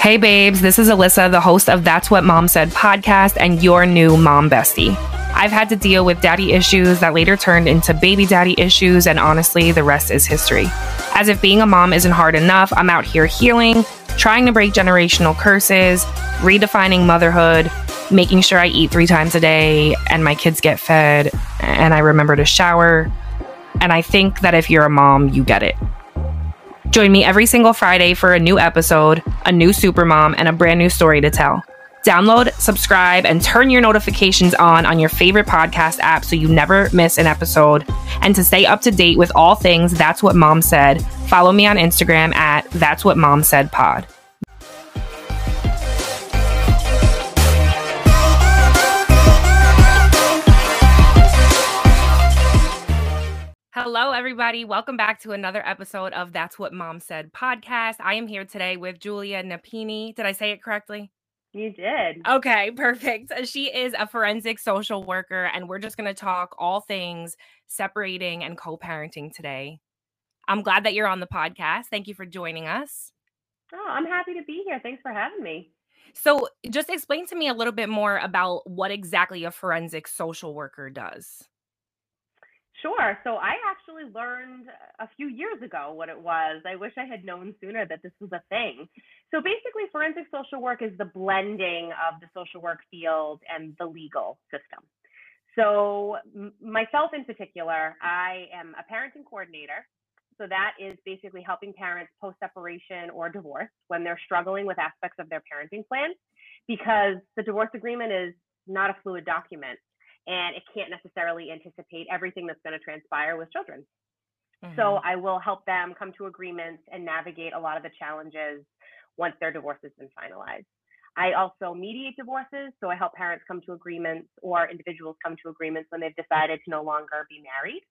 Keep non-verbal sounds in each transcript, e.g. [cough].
Hey, babes, this is Alyssa, the host of That's What Mom Said podcast, and your new mom bestie. I've had to deal with daddy issues that later turned into baby daddy issues, and honestly, the rest is history. As if being a mom isn't hard enough, I'm out here healing, trying to break generational curses, redefining motherhood, making sure I eat three times a day, and my kids get fed, and I remember to shower. And I think that if you're a mom, you get it. Join me every single Friday for a new episode, a new supermom, and a brand new story to tell. Download, subscribe, and turn your notifications on on your favorite podcast app so you never miss an episode. And to stay up to date with all things That's What Mom Said, follow me on Instagram at That's What Mom Said Pod. Everybody. Welcome back to another episode of That's What Mom Said podcast. I am here today with Julia Nepini. Did I say it correctly? You did. Okay, [laughs] perfect. She is a forensic social worker, and we're just going to talk all things separating and co parenting today. I'm glad that you're on the podcast. Thank you for joining us. Oh, I'm happy to be here. Thanks for having me. So, just explain to me a little bit more about what exactly a forensic social worker does. Sure. So I actually learned a few years ago what it was. I wish I had known sooner that this was a thing. So basically, forensic social work is the blending of the social work field and the legal system. So, myself in particular, I am a parenting coordinator. So, that is basically helping parents post separation or divorce when they're struggling with aspects of their parenting plan because the divorce agreement is not a fluid document and it can't necessarily anticipate everything that's going to transpire with children. Mm-hmm. So I will help them come to agreements and navigate a lot of the challenges once their divorce has been finalized. I also mediate divorces, so I help parents come to agreements or individuals come to agreements when they've decided to no longer be married.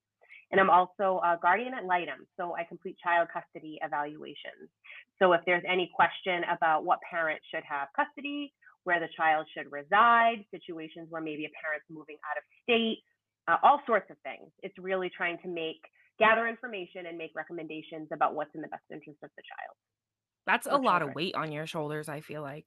And I'm also a guardian ad litem, so I complete child custody evaluations. So if there's any question about what parent should have custody where the child should reside, situations where maybe a parent's moving out of state, uh, all sorts of things. It's really trying to make gather information and make recommendations about what's in the best interest of the child. That's a lot of weight on your shoulders, I feel like.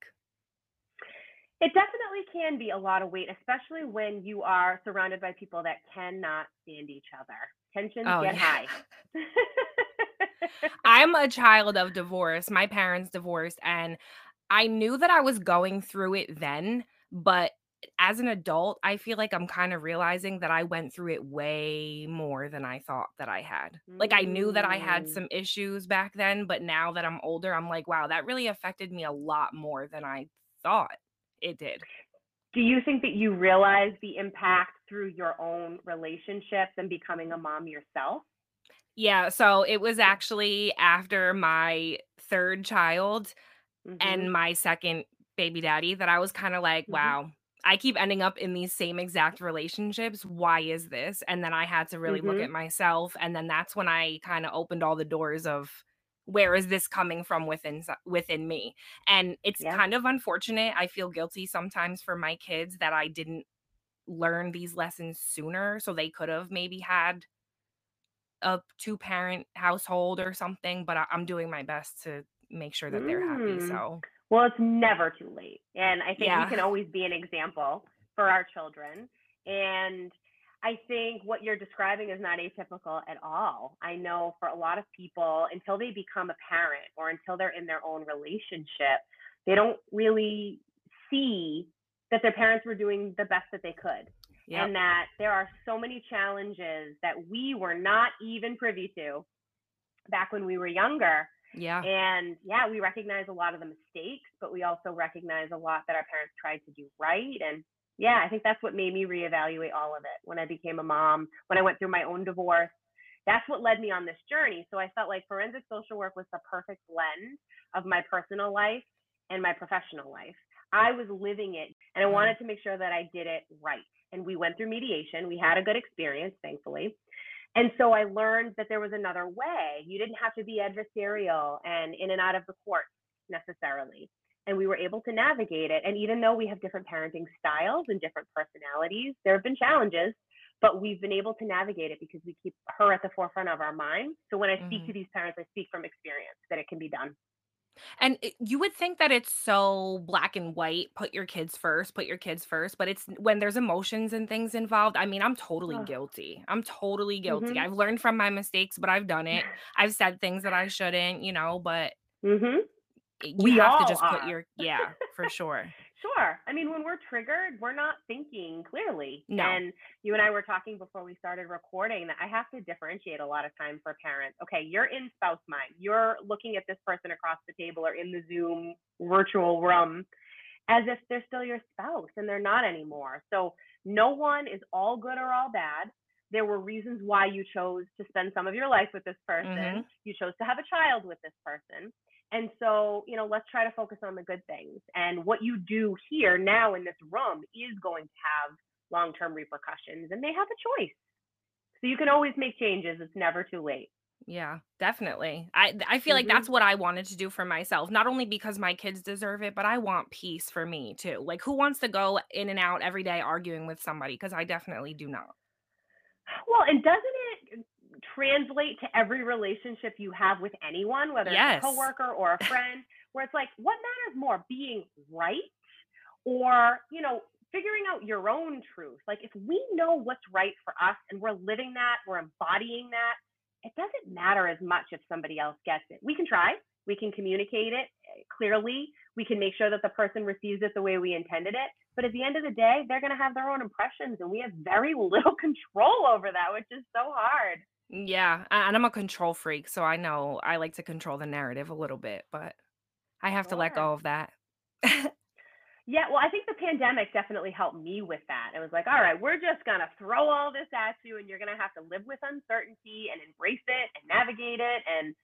It definitely can be a lot of weight, especially when you are surrounded by people that cannot stand each other. Tensions oh, get yeah. high. [laughs] I'm a child of divorce. My parents divorced, and I knew that I was going through it then, but as an adult, I feel like I'm kind of realizing that I went through it way more than I thought that I had. Like I knew that I had mm. some issues back then, but now that I'm older, I'm like, wow, that really affected me a lot more than I thought it did. Do you think that you realized the impact through your own relationships and becoming a mom yourself? Yeah, so it was actually after my third child mm-hmm. and my second baby daddy that I was kind of like, mm-hmm. wow, I keep ending up in these same exact relationships. Why is this? And then I had to really mm-hmm. look at myself. And then that's when I kind of opened all the doors of where is this coming from within within me and it's yeah. kind of unfortunate i feel guilty sometimes for my kids that i didn't learn these lessons sooner so they could have maybe had a two parent household or something but I, am doing my best to make sure that they're happy. Mm. So, well, it's never too late. And I think yeah. we can always be an example for our children. And I think what you're describing is not atypical at all. I know for a lot of people, until they become a parent or until they're in their own relationship, they don't really see that their parents were doing the best that they could. Yep. And that there are so many challenges that we were not even privy to back when we were younger yeah. And yeah, we recognize a lot of the mistakes, but we also recognize a lot that our parents tried to do right. And yeah, I think that's what made me reevaluate all of it when I became a mom, when I went through my own divorce. That's what led me on this journey. So I felt like forensic social work was the perfect blend of my personal life and my professional life. I was living it and I mm-hmm. wanted to make sure that I did it right. And we went through mediation. We had a good experience, thankfully. And so I learned that there was another way. You didn't have to be adversarial and in and out of the court necessarily. And we were able to navigate it. And even though we have different parenting styles and different personalities, there have been challenges, but we've been able to navigate it because we keep her at the forefront of our minds. So when I speak mm-hmm. to these parents, I speak from experience that it can be done. And it you would think that it's so black and white, put your kids first, put your kids first, but it's when there's emotions and things involved, I mean, I'm totally Ugh. guilty. I'm totally guilty. Mhm. I've learned from my mistakes, but I've done it. [laughs] I've said things that I shouldn't, you know, but Mhm. you We have to just put your Yeah, for sure. Sure. I mean, when we're triggered, we're not thinking clearly. No. And you and I were talking before we started recording that I have to differentiate a lot of time for parents. Okay, you're in spouse mind. You're looking at this person across the table or in the Zoom virtual room as if they're still your spouse and they're not anymore. So no one is all good or all bad. There were reasons why you chose to spend some of your life with this person. Mhm. You chose to have a child with this person. And so, you know, let's try to focus on the good things. And what you do here now in this room is going to have long term repercussions, and they have a choice. So you can always make changes. It's never too late. Yeah, definitely. I I feel like hmm that's what I wanted to do for myself, not only because my kids deserve it, but I want peace for me too. Like, who wants to go in and out every day arguing with somebody? Because I definitely do not. Well, and doesn't it translate to every relationship you have with anyone, whether it's a Yes. coworker or a friend, where it's like, what matters more, being right or, you know, figuring out your own truth? Like, if we know what's right for us and we're living that, we're embodying that, it doesn't matter as much if somebody else gets it. We can try, we can communicate it eh, clearly, we can make sure that the person receives it the way we intended it. But at the end of the day, they're going to have their own impressions, and we have very [laughs] little control over that, which is so hard. Yeah, a and I'm a control freak, so I know I like to control the narrative a little bit, but I have to let Sure. go of that. Yeah, well, I think the pandemic definitely helped me with that. It was like, all right, we're just going to throw all this at you, and you're going to have to live with uncertainty and embrace it and navigate it. And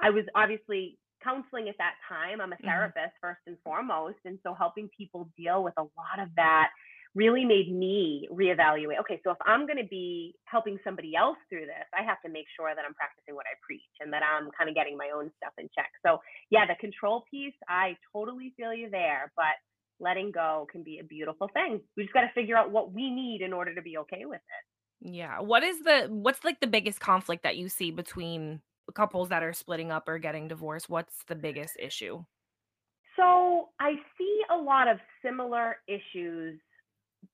I was obviously counseling at that time. I'm a Mhm. therapist first and foremost. And so helping people deal with a lot of that really made me reevaluate. Okay, so if I'm going to be helping somebody else through this, I have to make sure that I'm practicing what I preach and that I'm kind of getting my own stuff in check. So, yeah, the control piece, I totally feel you there, but letting go can be a beautiful thing. We just got to figure out what we need in order to be okay with it. Yeah. What is the what's, like, the biggest conflict that you see between couples that are splitting up or getting divorced? What's the biggest issue? So I see a lot of similar issues,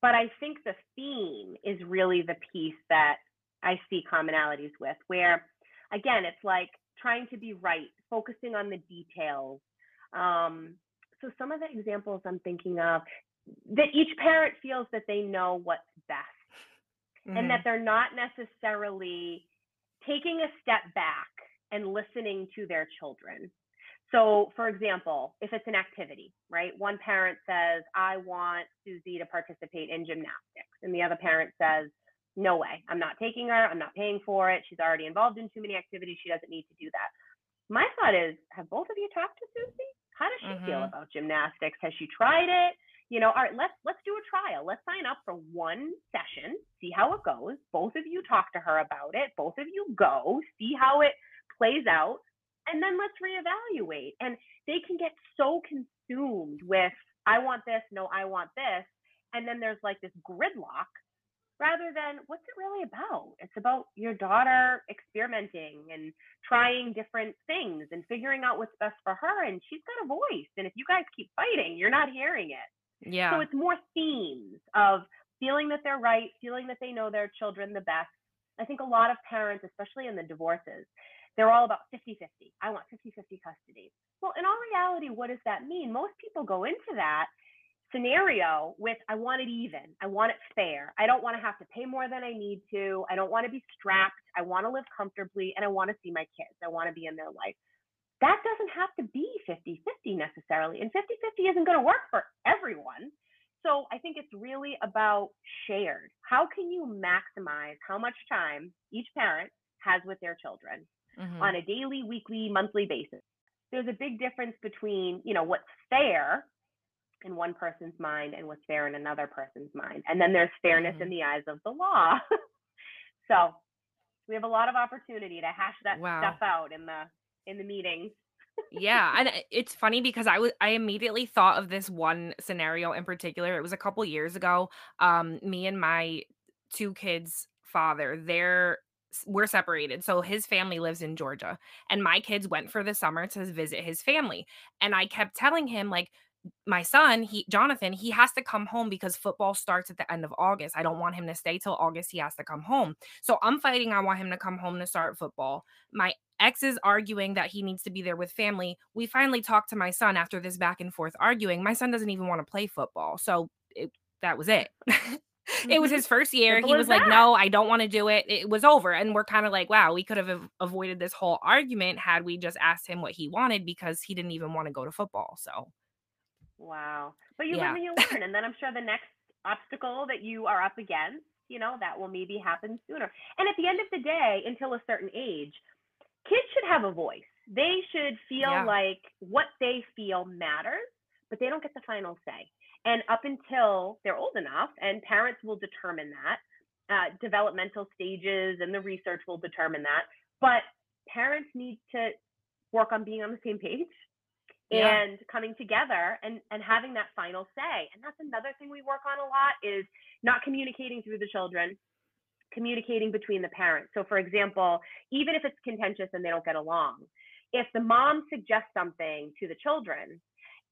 but I think the theme is really the piece that I see commonalities with, where again, it's like trying to be right, focusing on the details. Um, so some of the examples I'm thinking of that each parent feels that they know what's best and that Mhm. they're not necessarily taking a step back and listening to their children. So, for example, if it's an activity, right? One parent says, I want Susie to participate in gymnastics. And the other parent says, No way. I'm not taking her. I'm not paying for it. She's already involved in too many activities. She doesn't need to do that. My thought is, have both of you talked to Susie? How does she feel Mhm. about gymnastics? Has she tried it? You know, all right, let's let's do a trial. Let's sign up for one session, see how it goes. Both of you talk to her about it. Both of you go, see how it plays out, and then let's reevaluate. And they can get so consumed with I want this, no, I want this, and then there's like this gridlock rather than what's it really about? It's about your daughter experimenting and trying different things and figuring out what's best for her. And she's got a voice. And if you guys keep fighting, you're not hearing it. Yeah. So it's more themes of feeling that they're right, feeling that they know their children the best. I think a lot of parents, especially in the divorces, they're all about 50 50. I want 50 50 custody. Well, in all reality, what does that mean? Most people go into that scenario with I want it even. I want it fair. I don't want to have to pay more than I need to. I don't want to be strapped. I want to live comfortably and I want to see my kids. I want to be in their life. That doesn't have to be 50 50 necessarily. And 50 50 isn't going to work for everyone. So I think it's really about shared. How can you maximize how much time each parent has with their children Mhm. on a daily, weekly, monthly basis? There's a big difference between, you know, what's fair in one person's mind and what's fair in another person's mind. And then there's fairness in Mhm. the eyes of the law. [laughs] so we have a lot of opportunity to hash that Wow. stuff out in the in the meetings. Yeah, and [laughs] it's funny because I was I immediately thought of this one scenario in particular. It was a couple years ago. Um, me and my 2 kids' father, their we're separated. So his family lives in Georgia and my kids went for the summer to visit his family. And I kept telling him like my son, he Jonathan, he has to come home because football starts at the end of August. I don't want him to stay till August. He has to come home. So I'm fighting. I want him to come home to start football. My ex is arguing that he needs to be there with family. We finally talked to my son after this back and forth arguing. My son doesn't even want to play football. So it, that was it. [laughs] it was his first year. Simple he was like, that. "No, I don't want to do it." It was over, and we're kind of like, "Wow, we could have avoided this whole argument had we just asked him what he wanted because he didn't even want to go to football." So, wow. But you yeah. live and you learn, and then I'm sure the next obstacle that you are up against, you know, that will maybe happen sooner. And at the end of the day, until a certain age, kids should have a voice. They should feel yeah. like what they feel matters, but they don't get the final say. And up until they're old enough, and parents will determine that, uh, developmental stages and the research will determine that. But parents need to work on being on the same page yeah. and coming together and, and having that final say. And that's another thing we work on a lot is not communicating through the children, communicating between the parents. So, for example, even if it's contentious and they don't get along, if the mom suggests something to the children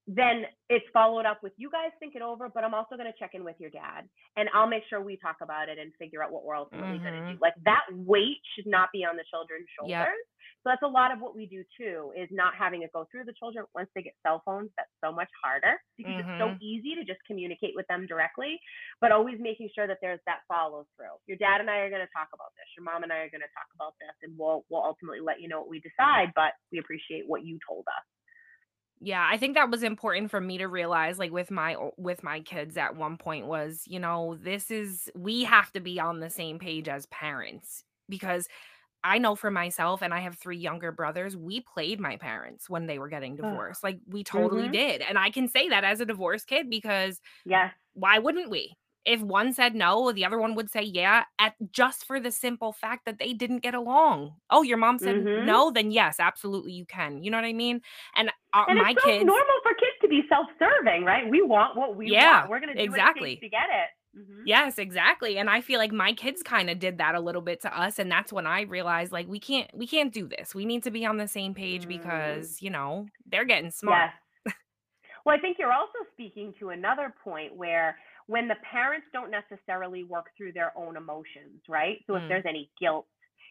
then it's followed up with you guys think it over, but I'm also going to check in with your dad and I'll make sure we talk about it and figure out what we're ultimately mm-hmm. going to do. Like that weight should not be on the children's shoulders. Yep. So that's a lot of what we do too is not having it go through the children once they get cell phones. That's so much harder because mm-hmm. it's so mm-hmm. easy to just communicate with them directly, but always making sure that there's that follow through. Your dad and I are going to talk about this. Your mom and I are going to talk about this, and we'll we'll ultimately let you know what we decide. But we appreciate what you told us yeah i think that was important for me to realize like with my with my kids at one point was you know this is we have to be on the same page as parents because i know for myself and i have three younger brothers we played my parents when they were getting divorced like we totally mm-hmm. did and i can say that as a divorced kid because yeah why wouldn't we if one said no, the other one would say yeah, at just for the simple fact that they didn't get along. Oh, your mom said mm-hmm. no, then yes, absolutely you can. You know what I mean? And, uh, and my it's kids normal for kids to be self-serving, right? We want what we yeah, want. We're gonna do exactly to get it. Mm-hmm. Yes, exactly. And I feel like my kids kind of did that a little bit to us. And that's when I realized like we can't we can't do this. We need to be on the same page mm. because, you know, they're getting smart. Yes. well, I think you're also speaking to another point where when the parents don't necessarily work through their own emotions, right? So if mm. there's any guilt,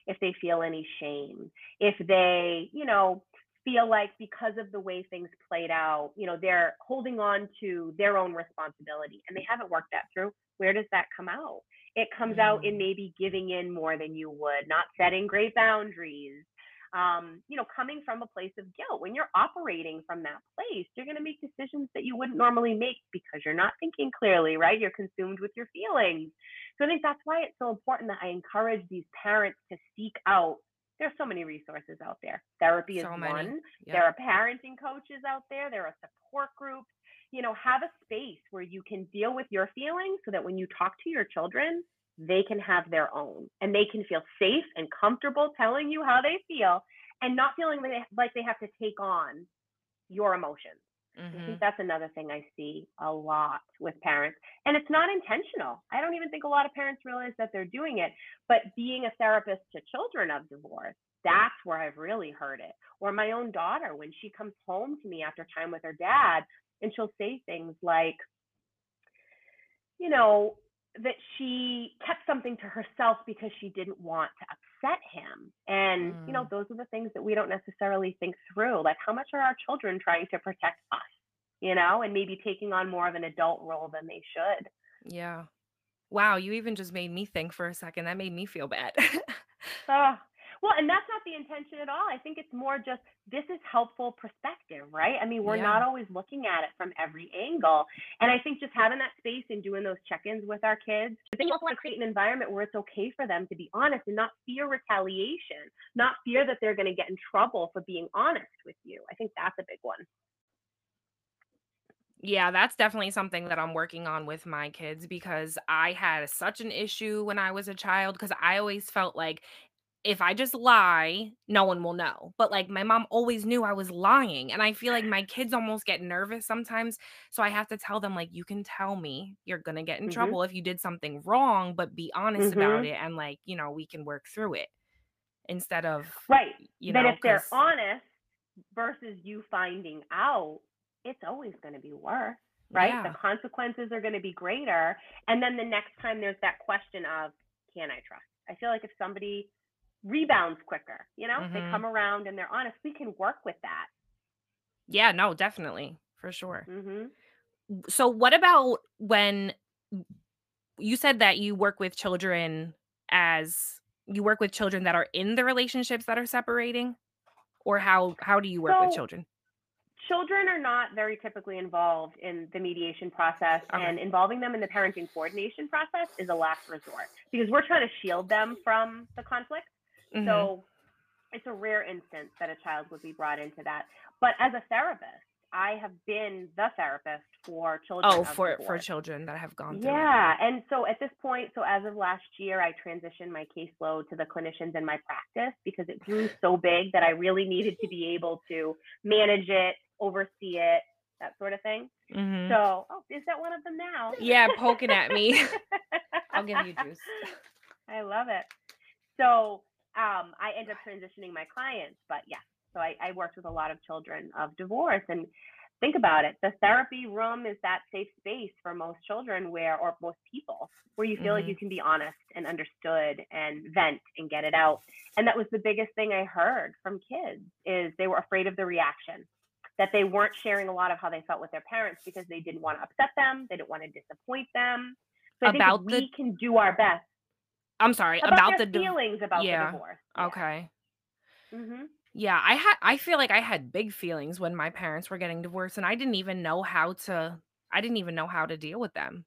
if they feel any shame, if they, you know, feel like because of the way things played out, you know, they're holding on to their own responsibility and they haven't worked that through, where does that come out? It comes mm. out in mm. maybe giving in more than you would, not setting great boundaries, um, you know, coming from a place of guilt. When you're operating from that place, you're going to make decisions that you wouldn't normally make because you're not thinking clearly, right? You're consumed with your feelings. So I think that's why it's so important that I encourage these parents to seek out. There's so many resources out there. Therapy is so one. There are parenting coaches out there. There are support groups. You know, have a space where you can deal with your feelings so that when you talk to your children, they can have their own and they can feel safe and comfortable telling you how they feel and not feeling like they have to take on your emotions. Mm-hmm. I think mm-hmm. that's another thing I see a lot with parents. And it's not intentional. I don't even think a lot of parents realize that they're doing it. But being a therapist to children of divorce, that's where I've really heard it. Or my own daughter, when she comes home to me after time with her dad, and she'll say things like, you know, that she kept something to herself because she didn't want to upset him. And, mm. you know, mm. those are the things that we don't necessarily think through. Like, how much are our children trying to protect us, you know, and maybe taking on more of an adult role than they should? Yeah. Wow. You even just made me think for a second. That made me feel bad. [laughs] oh, well, and that's not the intention at all. I think it's more just this is helpful perspective, right? I mean, we're yeah. not always looking at it from every angle. And I think just having that space and doing those check ins with our kids, I think you also want to create an environment where it's okay for them to be honest and not fear retaliation, not fear that they're going to get in trouble for being honest with you. I think that's a big one. Yeah, that's definitely something that I'm working on with my kids because I had such an issue when I was a child because I always felt like if I just lie, no one will know. But like my mom always knew I was lying. And I feel like my kids almost get nervous sometimes. So I have to tell them, like, you can tell me you're going to get in mm-hmm. trouble if you did something wrong, but be honest mm-hmm. about it. And like, you know, we can work through it. instead of right. you know if they're honest versus you finding out, it's always going to be worse, right? yeah. The consequences are going to be greater. And then the next time there's that question of, can I trust? I feel like if somebody rebounds quicker, you know, they Mhm. come around and they're honest, we can work with that. yeah no definitely for sure hmm so what about when you said that you work with children as you work with children that are in the relationships that are separating or how how do you work with children Children are not very typically involved in the mediation process, Okay. and involving them in the parenting coordination process is a last resort because we're trying to shield them from the conflict. Mhm. So it's a rare instance that a child would be brought into that. But as a therapist, I have been the therapist for children. oh for for children that have gone through it. Yeah. And so at this point, so as of last year, I transitioned my caseload to the clinicians in my practice because it grew [sighs] so big that I really needed to be able to manage it, oversee it, that sort of thing. Mhm. So, oh, is that one of them now? yeah poking at me [laughs] I'll give you juice. I love it. So um, I end up transitioning my clients, but yeah, so I, I worked with a lot of children of divorce and think about it. The therapy room is that safe space for most children where, or most people, where you feel like Mhm. you can be honest and understood and vent and get it out. And that was the biggest thing I heard from kids is they were afraid of the reaction that they weren't sharing a lot of how they felt with their parents because they didn't want to upset them, they didn't want to disappoint them. So I think About the- we can do our best i'm sorry about, about, the feelings about yeah, the divorce. okay hmm Yeah, I had I feel like I had big feelings when my parents were getting divorced and I didn't even know how to I didn't even know how to deal with them.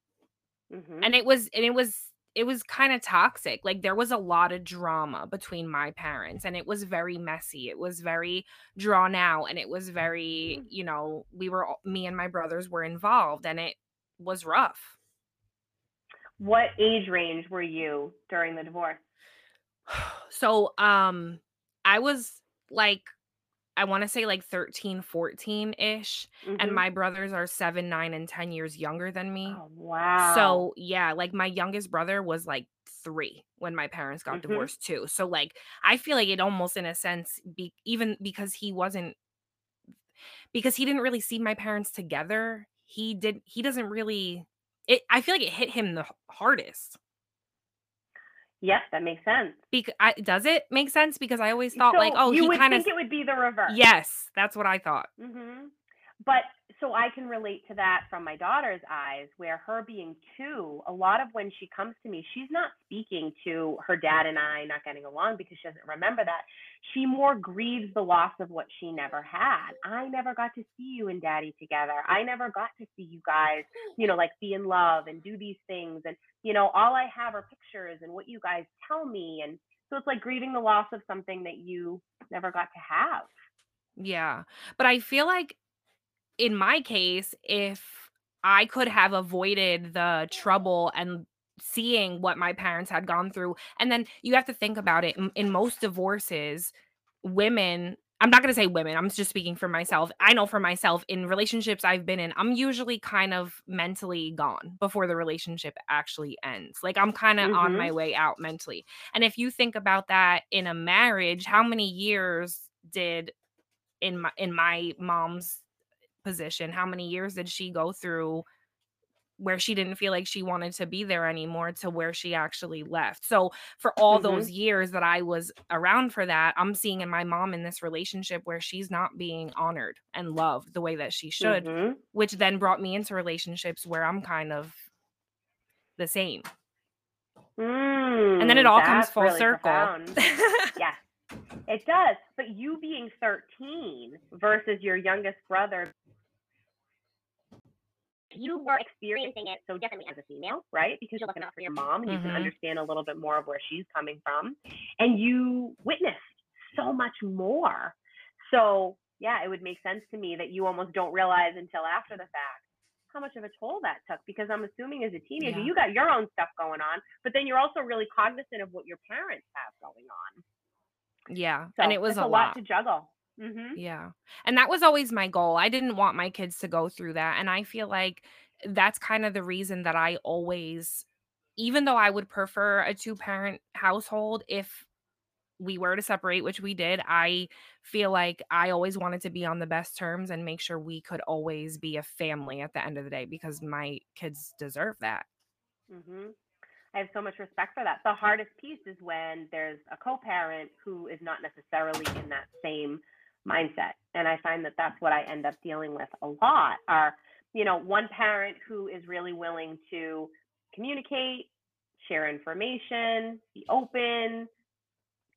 hmm And it was and it was it was kind of toxic. Like there was a lot of drama between my parents and it was very messy. It was very drawn out and it was very, Mm. you know, we were me and my brothers were involved and it was rough. What age range were you during the divorce? [sighs] So, um I was like I want to say like 13, 14-ish and Mhm. my brothers are 7, 9 and 10 years younger than me. oh wow. So, yeah, like my youngest brother was like 3 when my parents got Mhm. divorced too. So like I feel like it almost in a sense be even because he wasn't because he didn't really see my parents together, he did he doesn't really it I feel like it hit him the hardest. yes, that makes sense. Because I, does it make sense? Because I always thought like, oh, you he would kind of think it would be the reverse. yes, that's what I thought. hmm But so I can relate to that from my daughter's eyes, where her being two, a lot of when she comes to me, she's not speaking to her dad and I not getting along because she doesn't remember that. She more grieves the loss of what she never had. I never got to see you and daddy together. I never got to see you guys, you know, like be in love and do these things. And, you know, all I have are pictures and what you guys tell me. And so it's like grieving the loss of something that you never got to have. Yeah. But I feel like in my case, if I could have avoided the trouble and seeing what my parents had gone through, and then you have to think about it in, in most divorces, women, I'm not going to say women, I'm just speaking for myself. I know for myself, in relationships I've been in, I'm usually kind of mentally gone before the relationship actually ends. Like I'm kind of on Mhm. my way out mentally. And if you think about that in a marriage, how many years did in my in my mom's position how many years did she go through where she didn't feel like she wanted to be there anymore to where she actually left so for all Mhm. those years that i was around for that i'm seeing in my mom in this relationship where she's not being honored and loved the way that she should Mhm. which then brought me into relationships where i'm kind of the same and then it Mm, all comes full really circle [laughs] yes, it does. But you being 13 versus your youngest brother, you were experiencing it so differently as a female, right? Because you're looking out for your mom and you Mhm. can understand a little bit more of where she's coming from. And you witnessed so much more. So, yeah, it would make sense to me that you almost don't realize until after the fact how much of a toll that took because I'm assuming as a teenager Yeah. you got your own stuff going on, but then you're also really cognizant of what your parents have going on. yeah So and it was a a lot to juggle. Hmm Yeah. And that was always my goal. I didn't want my kids to go through that. And I feel like that's kind of the reason that I always, even though I would prefer a two parent household, if we were to separate, which we did, I feel like I always wanted to be on the best terms and make sure we could always be a family at the end of the day because my kids deserve that. hmm I have so much respect for that. The hardest piece is when there's a co-parent who is not necessarily in that same mindset, and I find that that's what I end up dealing with a lot. Are you know one parent who is really willing to communicate, share information, be open,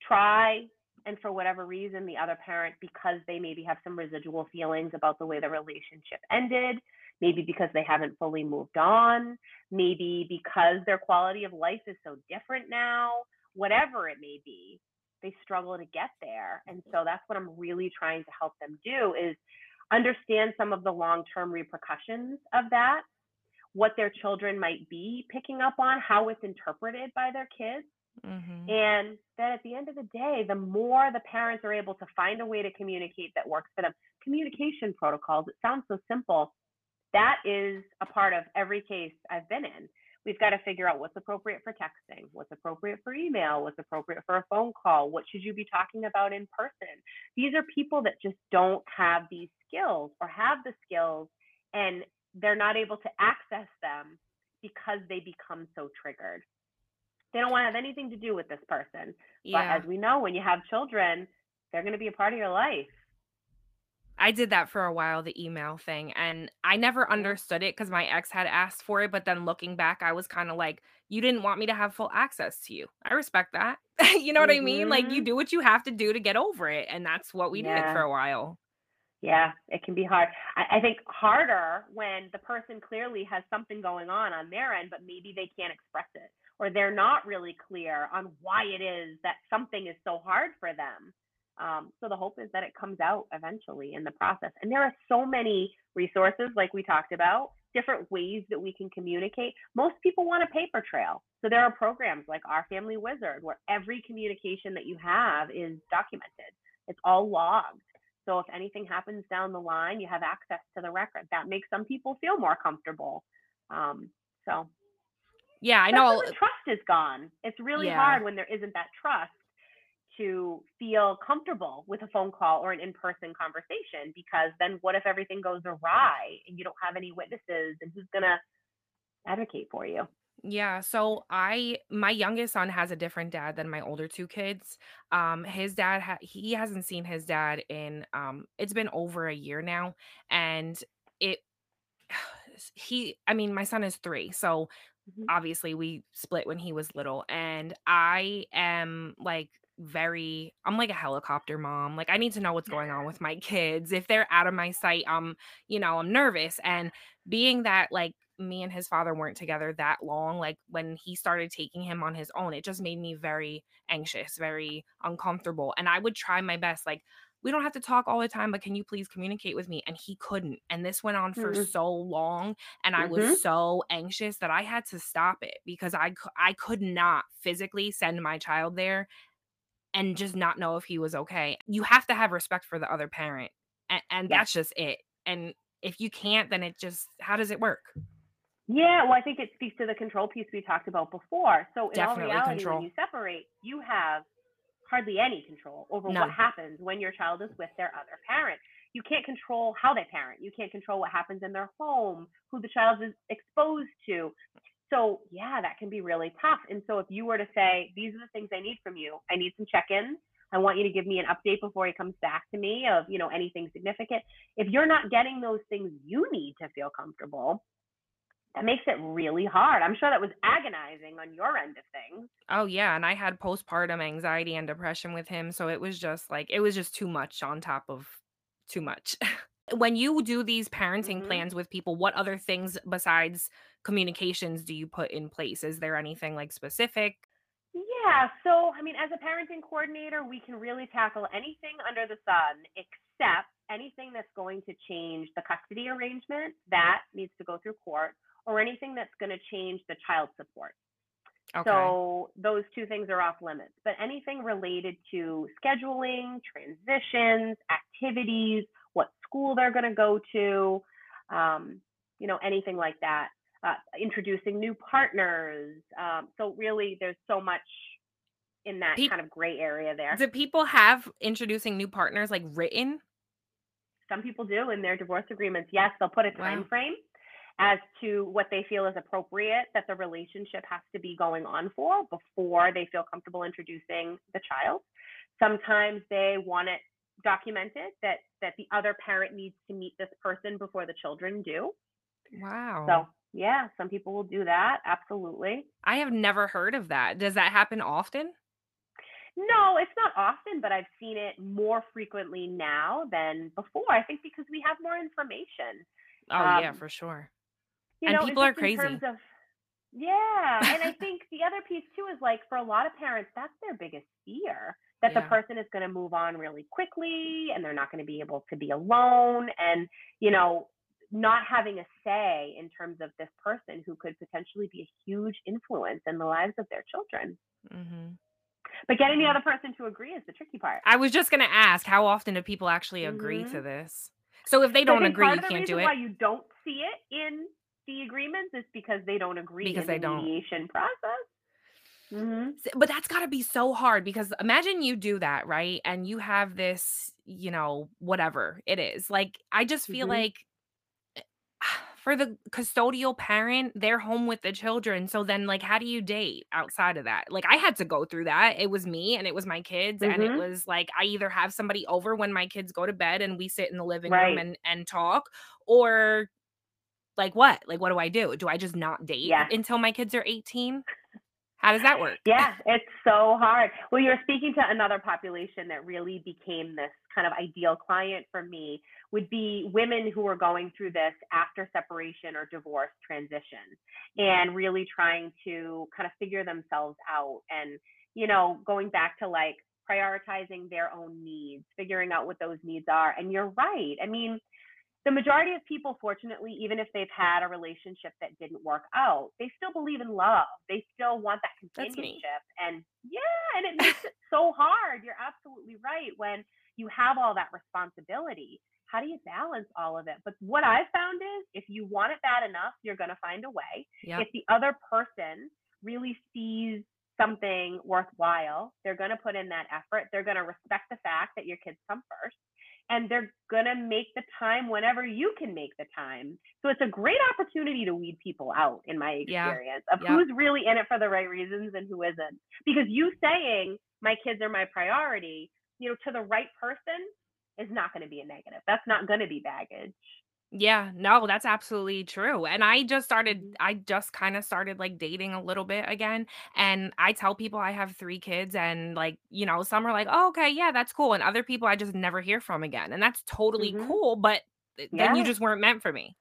try and for whatever reason the other parent because they maybe have some residual feelings about the way the relationship ended maybe because they haven't fully moved on maybe because their quality of life is so different now whatever it may be they struggle to get there and so that's what i'm really trying to help them do is understand some of the long-term repercussions of that what their children might be picking up on how it's interpreted by their kids Mm-hmm. and that at the end of the day, the more the parents are able to find a way to communicate that works for them, communication protocols, it sounds so simple. That is a part of every case I've been in. We've got to figure out what's appropriate for texting, what's appropriate for email, what's appropriate for a phone call, what should you be talking about in person. These are people that just don't have these skills or have the skills and they're not able to access them because they become so triggered. They don't want to have anything to do with this person. Yeah. But as we know, when you have children, they're going to be a part of your life. I did that for a while, the email thing, and I never understood it because my ex had asked for it. But then looking back, I was kind of like, you didn't want me to have full access to you. I respect that. [laughs] you know what I mean? Like, you Mhm. do what you have to do to get over it. And that's what we did for a while. Yeah, it can be hard. I, I think harder when the person clearly has something going on on their end, but maybe they can't express it, or they're not really clear on why it is that something is so hard for them. Um, so the hope is that it comes out eventually in the process. And there are so many resources, like we talked about, different ways that we can communicate. Most people want a paper trail. So there are programs like Our Family Wizard where every communication that you have is documented, it's all logged. So if anything happens down the line, you have access to the record. That makes some people feel more comfortable. Um, so Yeah, I know. the trust is gone. It's really Yeah. hard when there isn't that trust to feel comfortable with a phone call or an in-person conversation because then what if everything goes awry and you don't have any witnesses and who's gonna advocate for you? Yeah, so I my youngest son has a different dad than my older two kids. Um his dad ha- he hasn't seen his dad in um it's been over a year now and it [sighs] he I mean my son is 3. So Mhm. obviously we split when he was little and I am like very I'm like a helicopter mom. Like I need to know what's going on with [laughs] my kids. If they're out of my sight, I'm, you know, I'm nervous and being that like me and his father weren't together that long, like when he started taking him on his own, it just made me very anxious, very uncomfortable. And I would try my best like we don't have to talk all the time, but can you please communicate with me? And he couldn't. And this went on for Mm. so long and I Mhm. was so anxious that I had to stop it because I I could not physically send my child there and just not know if he was okay. You have to have respect for the other parent. And, and that's just it. And if you can't, then it just how does it work? Yeah, well, I think it speaks to the control piece we talked about before. So in Definitely all reality, control. when you separate, you have hardly any control over None. what happens when your child is with their other parent. You can't control how they parent. You can't control what happens in their home, who the child is exposed to. So yeah, that can be really tough. And so if you were to say, these are the things I need from you, I need some check-ins. I want you to give me an update before he comes back to me of, you know, anything significant. If you're not getting those things you need to feel comfortable, that makes it really hard. I'm sure that was agonizing on your end of things. Oh yeah, and I had postpartum anxiety and depression with him, so it was just like it was just too much on top of too much. [laughs] when you do these parenting Mhm. plans with people, what other things besides communications do you put in place? Is there anything like specific? Yeah, so I mean, as a parenting coordinator, we can really tackle anything under the sun except anything that's going to change the custody arrangement that needs to go through court or anything that's going to change the child support. Okay. So those two things are off limits. But anything related to scheduling, transitions, activities, what school they're going to go to, um, you know, anything like that. Uh, introducing new partners. Um, so really, there's so much in that Pe- kind of gray area there. Do people have introducing new partners like written? Some people do in their divorce agreements. Yes, they'll put a time Wow. frame as to what they feel is appropriate that the relationship has to be going on for before they feel comfortable introducing the child. Sometimes they want it documented that that the other parent needs to meet this person before the children do. Wow. So, yeah, some people will do that. Absolutely. I have never heard of that. Does that happen often? No, it's not often, but I've seen it more frequently now than before. I think because we have more information. Oh yeah, Um, for sure. You And know, people are crazy. of yeah, and I [laughs] think the other piece too is like for a lot of parents, that's their biggest fear that the person is going to move on really quickly and they're not going to be able to be alone and you know not having a say in terms of this person who could potentially be a huge influence in the lives of their children. hmm But getting the Mhm. other person to agree is the tricky part. I was just gonna ask, how often do people actually agree to Mhm. this? So if they don't agree, you can't do it. why you don't see it in the agreements is because they don't agree Because in they the don't. mediation process. hmm S- But that's got to be so hard because imagine you do that, right? And you have this, you know, whatever it is. Like, I just feel Mhm. like for the custodial parent, they're home with the children. So then, like, how do you date outside of that? Like, I had to go through that. It was me and it was my kids. And it Mhm. was like, I either have somebody over when my kids go to bed and we sit in the living room and, and talk, or like, what? Like, what do I do? Do I just not date Yes. until my kids are 18? How does that work? Yeah, it's so hard. Well, you're speaking to another population that really became this kind of ideal client for me would be women who are going through this after separation or divorce transition and really trying to kind of figure themselves out and, you know, going back to like prioritizing their own needs, figuring out what those needs are. And you're right. I mean, the majority of people, fortunately, even if they've had a relationship that didn't work out, they still believe in love. They still want that companionship. And yeah, and it makes it so hard. You're absolutely right. When you have all that responsibility, how do you balance all of it? But what I've found is if you want it bad enough, you're going to find a way. Yeah. If the other person really sees something worthwhile, they're going to put in that effort. They're going to respect the fact that your kids come first and they're going to make the time whenever you can make the time. So it's a great opportunity to weed people out, in my Yeah. experience, of Yep. who's really in it for the right reasons and who isn't. Because you saying, my kids are my priority, you know, to the right person is not going to be a negative. That's not going to be baggage. Yeah, no, that's absolutely true. And I just started, Mhm. I just kind of started like dating a little bit again. And I tell people I have three kids, and like, you know, some are like, oh, okay, yeah, that's cool. And other people I just never hear from again. And that's totally Mhm. cool. But th- then you just weren't meant for me.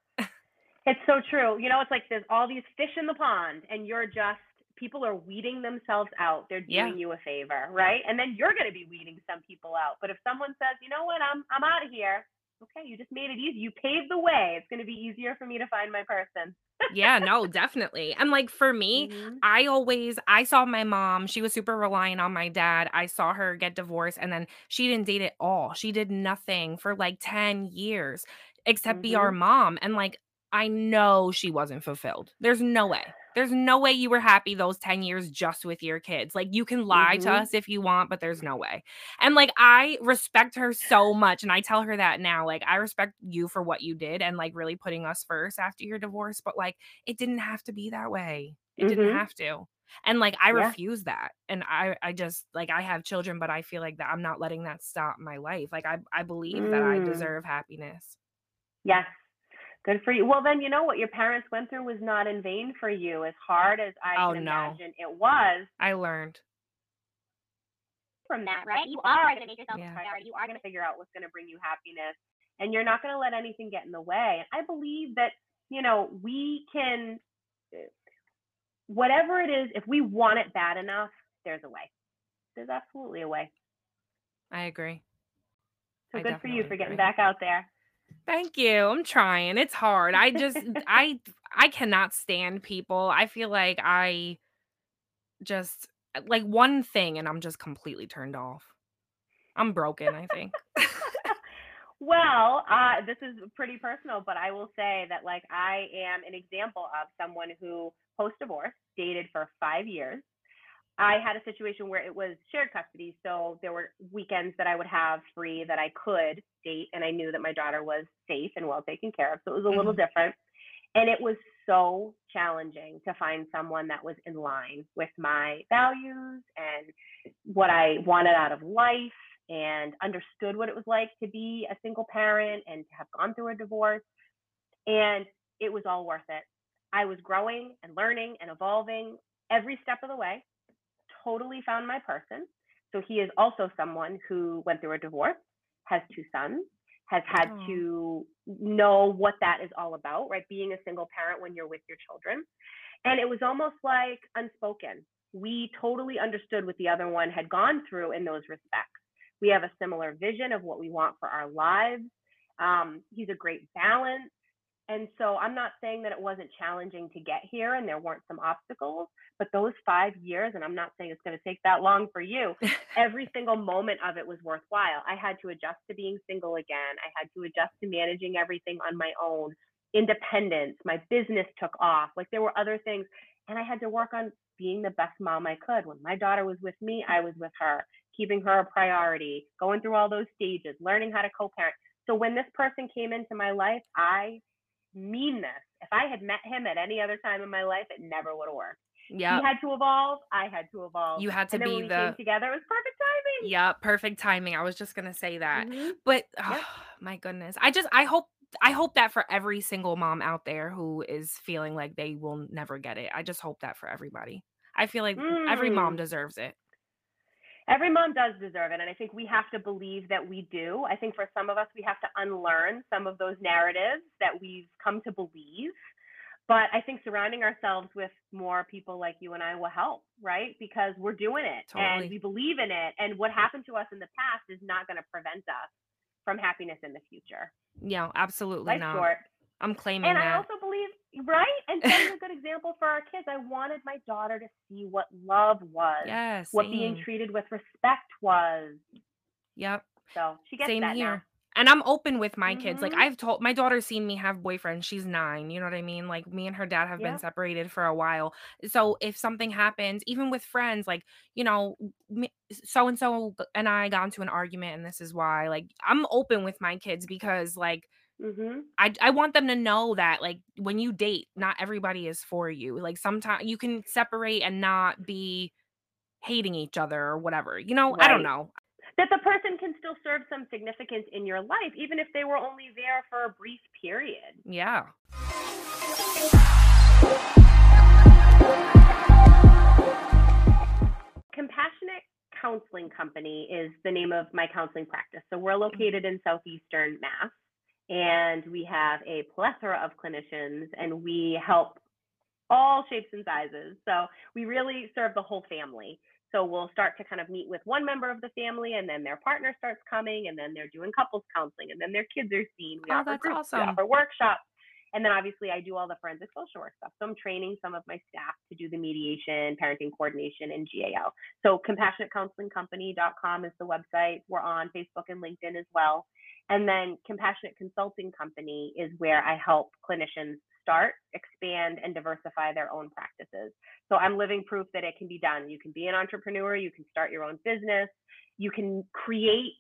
It's so true. You know, it's like there's all these fish in the pond, and you're just people are weeding themselves out. They're doing Yeah. you a favor, right? And then you're going to be weeding some people out. But if someone says, you know what, I'm I'm out of here. Okay, you just made it easy. You paved the way. It's going to be easier for me to find my person. yeah, no, definitely. And like for me, Mhm. I always I saw my mom, she was super reliant on my dad. I saw her get divorced and then she didn't date at all. She did nothing for like 10 years except be our Mhm. mom and like I know she wasn't fulfilled. There's no way. There's no way you were happy those 10 years just with your kids. Like you can lie to Mhm. us if you want, but there's no way. And like I respect her so much and I tell her that now. Like I respect you for what you did and like really putting us first after your divorce, but like it didn't have to be that way. It didn't Mhm. have to. And like I Yeah. refuse that. And I I just like I have children, but I feel like that I'm not letting that stop my life. Like I I believe that I Mm. deserve happiness. Yes. Good for you. Well, then you know what your parents went through was not in vain for you. As hard as I Oh, can no. imagine it was, I learned. from that, right? You are going to make yourself Yeah. a priority. You are going to figure out what's going to bring you happiness, and you're not going to let anything get in the way. And I believe that you know we can, whatever it is, if we want it bad enough, there's a way. There's absolutely a way. I agree. So I good for you for getting agree. back out there. Thank you. I'm trying. It's hard. I just I I cannot stand people. I feel like I just like one thing and I'm just completely turned off. I'm broken, I think. [laughs] well, uh, this is pretty personal, but I will say that like I am an example of someone who post divorce dated for five years, I had a situation where it was shared custody. So there were weekends that I would have free that I could date, and I knew that my daughter was safe and well taken care of. So it was a mm-hmm. little different. And it was so challenging to find someone that was in line with my values and what I wanted out of life and understood what it was like to be a single parent and to have gone through a divorce. And it was all worth it. I was growing and learning and evolving every step of the way totally found my person. So he is also someone who went through a divorce, has two sons, has had oh. to know what that is all about, right? Being a single parent when you're with your children. And it was almost like unspoken. We totally understood what the other one had gone through in those respects. We have a similar vision of what we want for our lives. Um, he's a great balance. And so I'm not saying that it wasn't challenging to get here and there weren't some obstacles, but those five years, and I'm not saying it's going to take that long for you, [laughs] every single moment of it was worthwhile. I had to adjust to being single again. I had to adjust to managing everything on my own, independence. My business took off. Like there were other things. And I had to work on being the best mom I could. When my daughter was with me, I was with her, keeping her a priority, going through all those stages, learning how to co parent. So when this person came into my life, I mean this. If I had met him at any other time in my life, it never would have worked. Yeah. He had to evolve. I had to evolve. You had to be the together. It was perfect timing. Yeah, perfect timing. I was just gonna say that. Mm-hmm. But oh, yep. my goodness. I just I hope I hope that for every single mom out there who is feeling like they will never get it. I just hope that for everybody. I feel like mm. every mom mm. deserves it every mom does deserve it and i think we have to believe that we do i think for some of us we have to unlearn some of those narratives that we've come to believe but i think surrounding ourselves with more people like you and i will help right because we're doing it totally. and we believe in it and what happened to us in the past is not going to prevent us from happiness in the future yeah absolutely Life's not short. i'm claiming and that. i also believe right? And setting a [laughs] good example for our kids. I wanted my daughter to see what love was yes what being treated with respect was. Yep. So she gets same that here. Now. and i'm open with my mm-hmm. kids. Like mm-hmm. i've told my daughter's seen me have boyfriends. She's nine you know what i mean? Like me and her dad have yep. been separated for a while. So if something happens even with friends like you know so and so and i got into an argument and this is why like i'm open with my kids because like Mm-hmm. I I want them to know that like when you date, not everybody is for you. Like sometimes you can separate and not be hating each other or whatever. You know, right. I don't know. That the person can still serve some significance in your life, even if they were only there for a brief period. Yeah. Compassionate Counseling Company is the name of my counseling practice. So we're mm-hmm. located in southeastern Mass and we have a plethora of clinicians and we help all shapes and sizes. So we really serve the whole family. So we'll start to kind of meet with one member of the family and then their partner starts coming and then they're doing couples counseling and then their kids are seen. We oh, offer groups, awesome. we offer workshops. And then obviously I do all the forensic social work stuff. So I'm training some of my staff to do the mediation, parenting coordination, and GAL. So compassionatecounselingcompany.com is the website. We're on Facebook and LinkedIn as well. And then Compassionate Consulting Company is where I help clinicians start, expand, and diversify their own practices. So I'm living proof that it can be done. You can be an entrepreneur, you can start your own business, you can create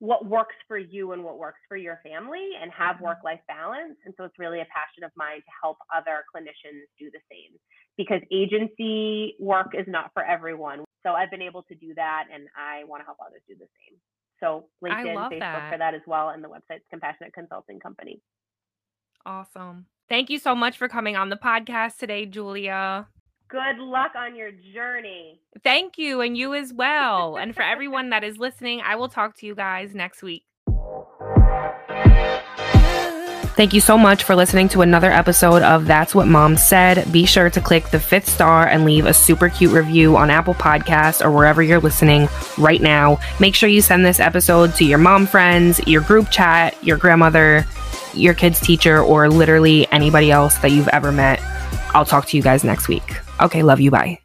what works for you and what works for your family and have mm-hmm. work life balance. And so it's really a passion of mine to help other clinicians do the same because agency work is not for everyone. So I've been able to do that and I want to help others do the same. So LinkedIn, Facebook that. for that as well, and the website's Compassionate Consulting Company. Awesome. Thank you so much for coming on the podcast today, Julia. Good luck on your journey. Thank you, and you as well. and for everyone that [laughs] is listening, I will talk to you guys next week. Thank you so much for listening to another episode of That's What Mom Said. Be sure to click the fifth star and leave a super cute review on Apple Podcasts or wherever you're listening right now. Make sure you send this episode to your mom friends, your group chat, your grandmother, your kid's teacher, or literally anybody else that you've ever met. I'll talk to you guys next week. Okay, love you. Bye.